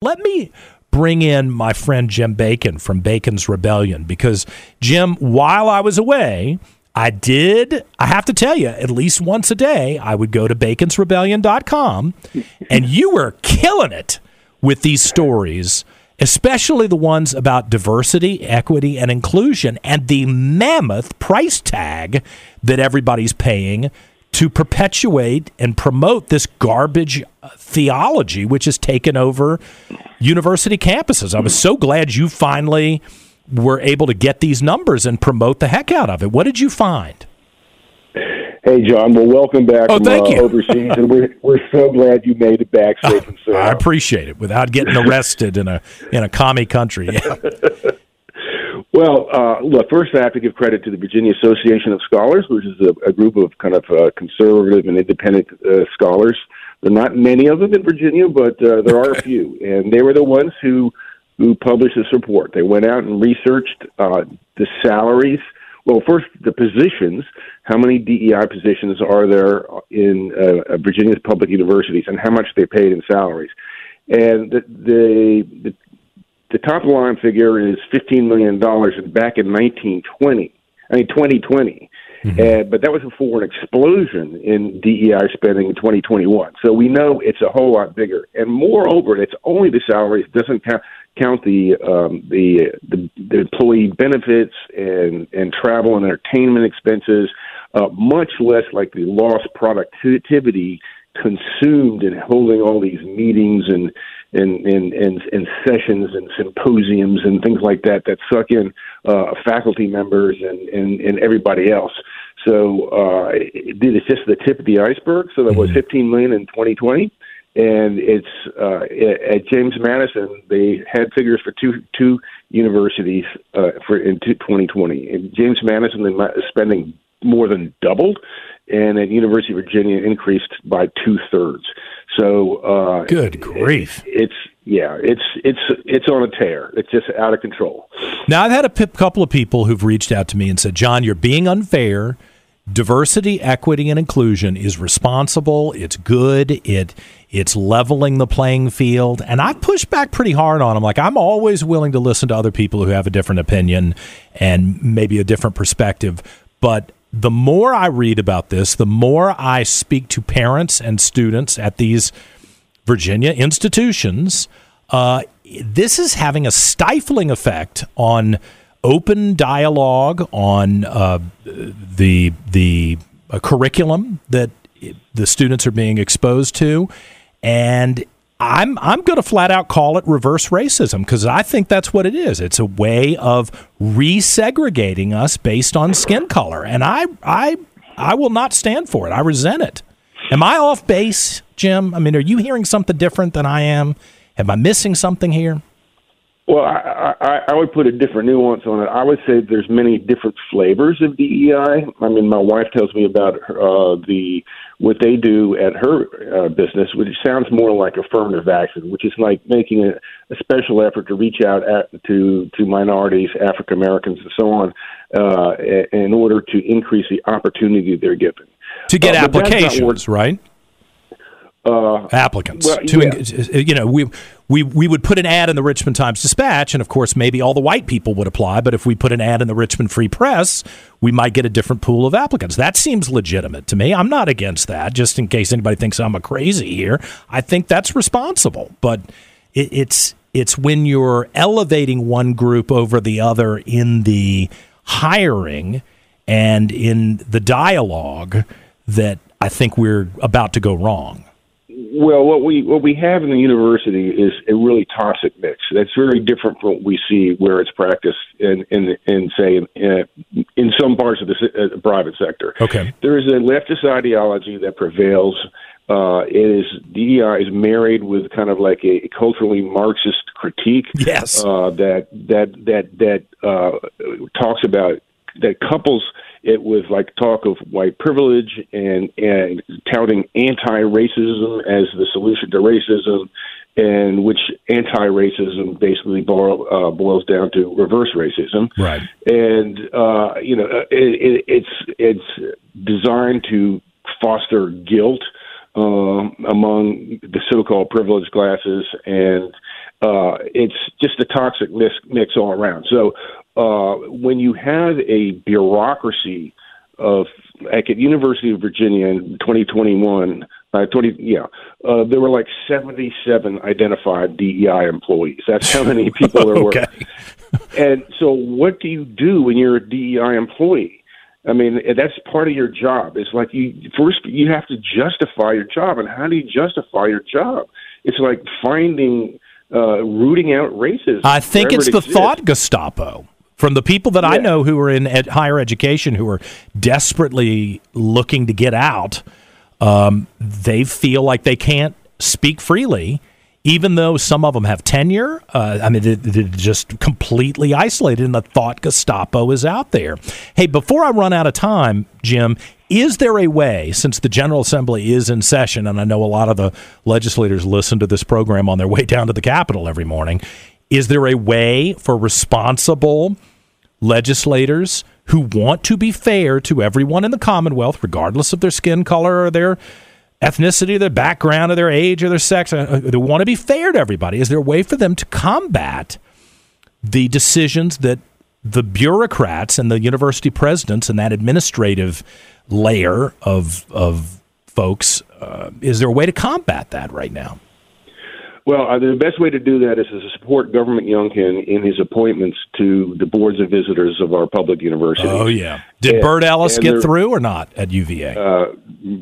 Let me bring in my friend Jim Bacon from Bacon's Rebellion because, Jim, while I was away, I did, I have to tell you, at least once a day, I would go to baconsrebellion.com and you were killing it with these stories, especially the ones about diversity, equity, and inclusion, and the mammoth price tag that everybody's paying to perpetuate and promote this garbage uh, theology which has taken over university campuses. I was so glad you finally were able to get these numbers and promote the heck out of it. What did you find? Hey, John. Well, welcome back Oh, from thank uh, you. overseas, and we're we're so glad you made it back safe and sound. I appreciate it without getting arrested in a in a commie country. Yeah. Well, uh, look, first I have to give credit to the Virginia Association of Scholars, which is a, a group of kind of uh, conservative and independent uh, scholars. There are not many of them in Virginia, but uh, there are a few, and they were the ones who who published this report. They went out and researched uh, the salaries. Well, first the positions. How many DEI positions are there in uh, Virginia's public universities, and how much they paid in salaries? And the the, the top line figure is fifteen million dollars back in nineteen twenty. I mean twenty twenty. Uh, but that was before an explosion in DEI spending in 2021. So we know it's a whole lot bigger. And moreover, it's only the salaries; it doesn't count count the um, the, the the employee benefits and and travel and entertainment expenses. Uh, much less like the lost productivity consumed in holding all these meetings and and and and, and sessions and symposiums and things like that that suck in uh, faculty members and, and and everybody else. So uh, it, it's just the tip of the iceberg. So that was 15 million in 2020, and it's uh, at at James Madison they had figures for two two universities uh, for in 2020. And James Madison, the spending more than doubled, and at University of Virginia increased by two thirds. So uh, Good grief. it's yeah, it's it's it's on a tear. It's just out of control. Now, I've had a couple of people who've reached out to me and said, John, you're being unfair. Diversity, equity, and inclusion is responsible. It's good. It it's leveling the playing field. And I push back pretty hard on them. Like I'm always willing to listen to other people who have a different opinion and maybe a different perspective. But the more I read about this, the more I speak to parents and students at these Virginia institutions, uh, this is having a stifling effect on open dialogue, on uh, the the uh, curriculum that the students are being exposed to, and I'm I'm going to flat out call it reverse racism because I think that's what it is. It's a way of resegregating us based on skin color, and I I I will not stand for it. I resent it. Am I off base, Jim? I mean, are you hearing something different than I am? Am I missing something here? Well, I, I, I would put a different nuance on it. I would say there's many different flavors of DEI. I mean, my wife tells me about uh, the what they do at her uh, business, which sounds more like affirmative action, which is like making a, a special effort to reach out at, to to minorities, African Americans, and so on, uh, in order to increase the opportunity they're given. To get Uh, but that's not applications, right? Uh, applicants well, to yeah. you know we we we would put an ad in the Richmond Times Dispatch and of course maybe all the white people would apply but if we put an ad in the Richmond Free Press we might get a different pool of applicants. That seems legitimate to me. I'm not against that just in case anybody thinks I'm a crazy here. I think that's responsible but it, it's it's when you're elevating one group over the other in the hiring and in the dialogue that I think we're about to go wrong Well, what we what we have in the university is a really toxic mix. That's very different from what we see where it's practiced in in, in say in, in some parts of the uh, private sector. Okay. There is a leftist ideology that prevails Uh, it is DEI is married with kind of like a culturally Marxist critique. Yes. Uh, that that that that uh, talks about that couples it was like talk of white privilege and and touting anti-racism as the solution to racism, and which anti-racism basically boil, uh, boils down to reverse racism. Right. And uh, you know, it, it, it's it's designed to foster guilt um, among the so-called privileged classes, and uh, it's just a toxic mix, mix all around. So uh, when you have a bureaucracy of like at University of Virginia in 2021, uh, 20 yeah, uh, there were like 77 identified DEI employees. That's how many people there okay. were. And so, what do you do when you're a DEI employee? I mean, that's part of your job. It's like you first you have to justify your job, and how do you justify your job? It's like finding uh, rooting out racism. I think it's it the exists. thought Gestapo. From the people that I know who are in ed- higher education who are desperately looking to get out, um, they feel like they can't speak freely, even though some of them have tenure. Uh, I mean, they- they're just completely isolated, and the thought Gestapo is out there. Hey, before I run out of time, Jim, is there a way, since the General Assembly is in session, and I know a lot of the legislators listen to this program on their way down to the Capitol every morning, is there a way for responsible legislators who want to be fair to everyone in the Commonwealth, regardless of their skin color or their ethnicity, their background, or their age, or their sex, uh, they want to be fair to everybody? Is there a way for them to combat the decisions that the bureaucrats and the university presidents and that administrative layer of of folks? Uh, is there a way to combat that right now? Well, uh, the best way to do that is to support Governor Youngkin in his appointments to the boards of visitors of our public universities. Oh yeah, did And- Bert Ellis get through or not at UVA? Uh,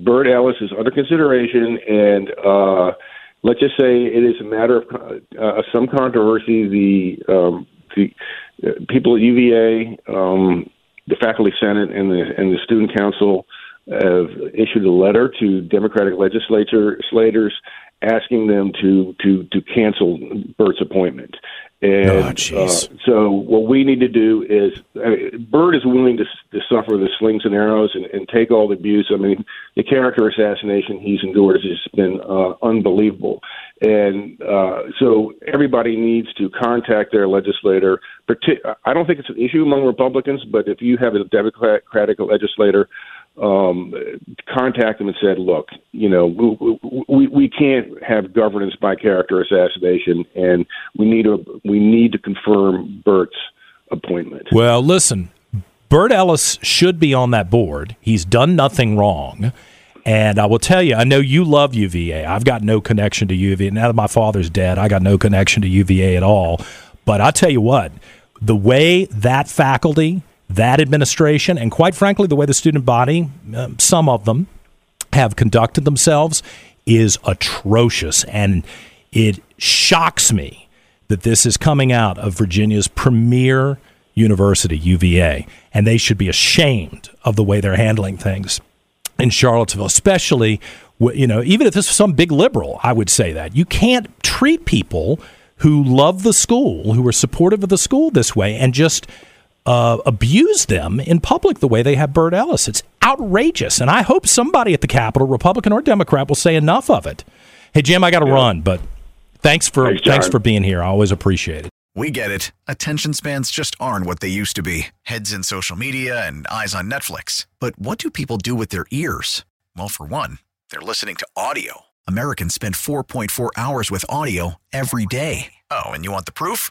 Bert Ellis is under consideration, and uh, let's just say it is a matter of uh, some controversy. The um, the uh, people at UVA, um, the faculty senate, and the and the student council have issued a letter to Democratic legislators asking them to to to cancel Bert's appointment. And Oh, uh, so what we need to do is, uh, Bert is willing to, to suffer the slings and arrows and, and take all the abuse. I mean, the character assassination he's endured has just been uh, unbelievable. And uh, so everybody needs to contact their legislator. I don't think it's an issue among Republicans, but if you have a Democratic legislator, um, contact them and said, "Look, you know, we, we, we can't have governance by character assassination, and we need to we need to confirm Bert's appointment." Well, listen, Bert Ellis should be on that board. He's done nothing wrong. And I will tell you, I know you love UVA. I've got no connection to UVA. Now that my father's dead, I got no connection to UVA at all. But I tell you what, the way that faculty, that administration, and quite frankly, the way the student body, um, some of them, have conducted themselves is atrocious. And it shocks me that this is coming out of Virginia's premier university, UVA, and they should be ashamed of the way they're handling things in Charlottesville, especially, you know, even if this is some big liberal, I would say that. You can't treat people who love the school, who are supportive of the school this way, and just uh, abuse them in public the way they have Bert Ellis. It's outrageous. And I hope somebody at the Capitol, Republican or Democrat, will say enough of it. Hey, Jim, I got to run, but thanks for Thanks, thanks for being here. I always appreciate it. We get it. Attention spans just aren't what they used to be heads in social media and eyes on Netflix. But what do people do with their ears? Well, for one, they're listening to audio. Americans spend 4.4 hours with audio every day. Oh, and you want the proof?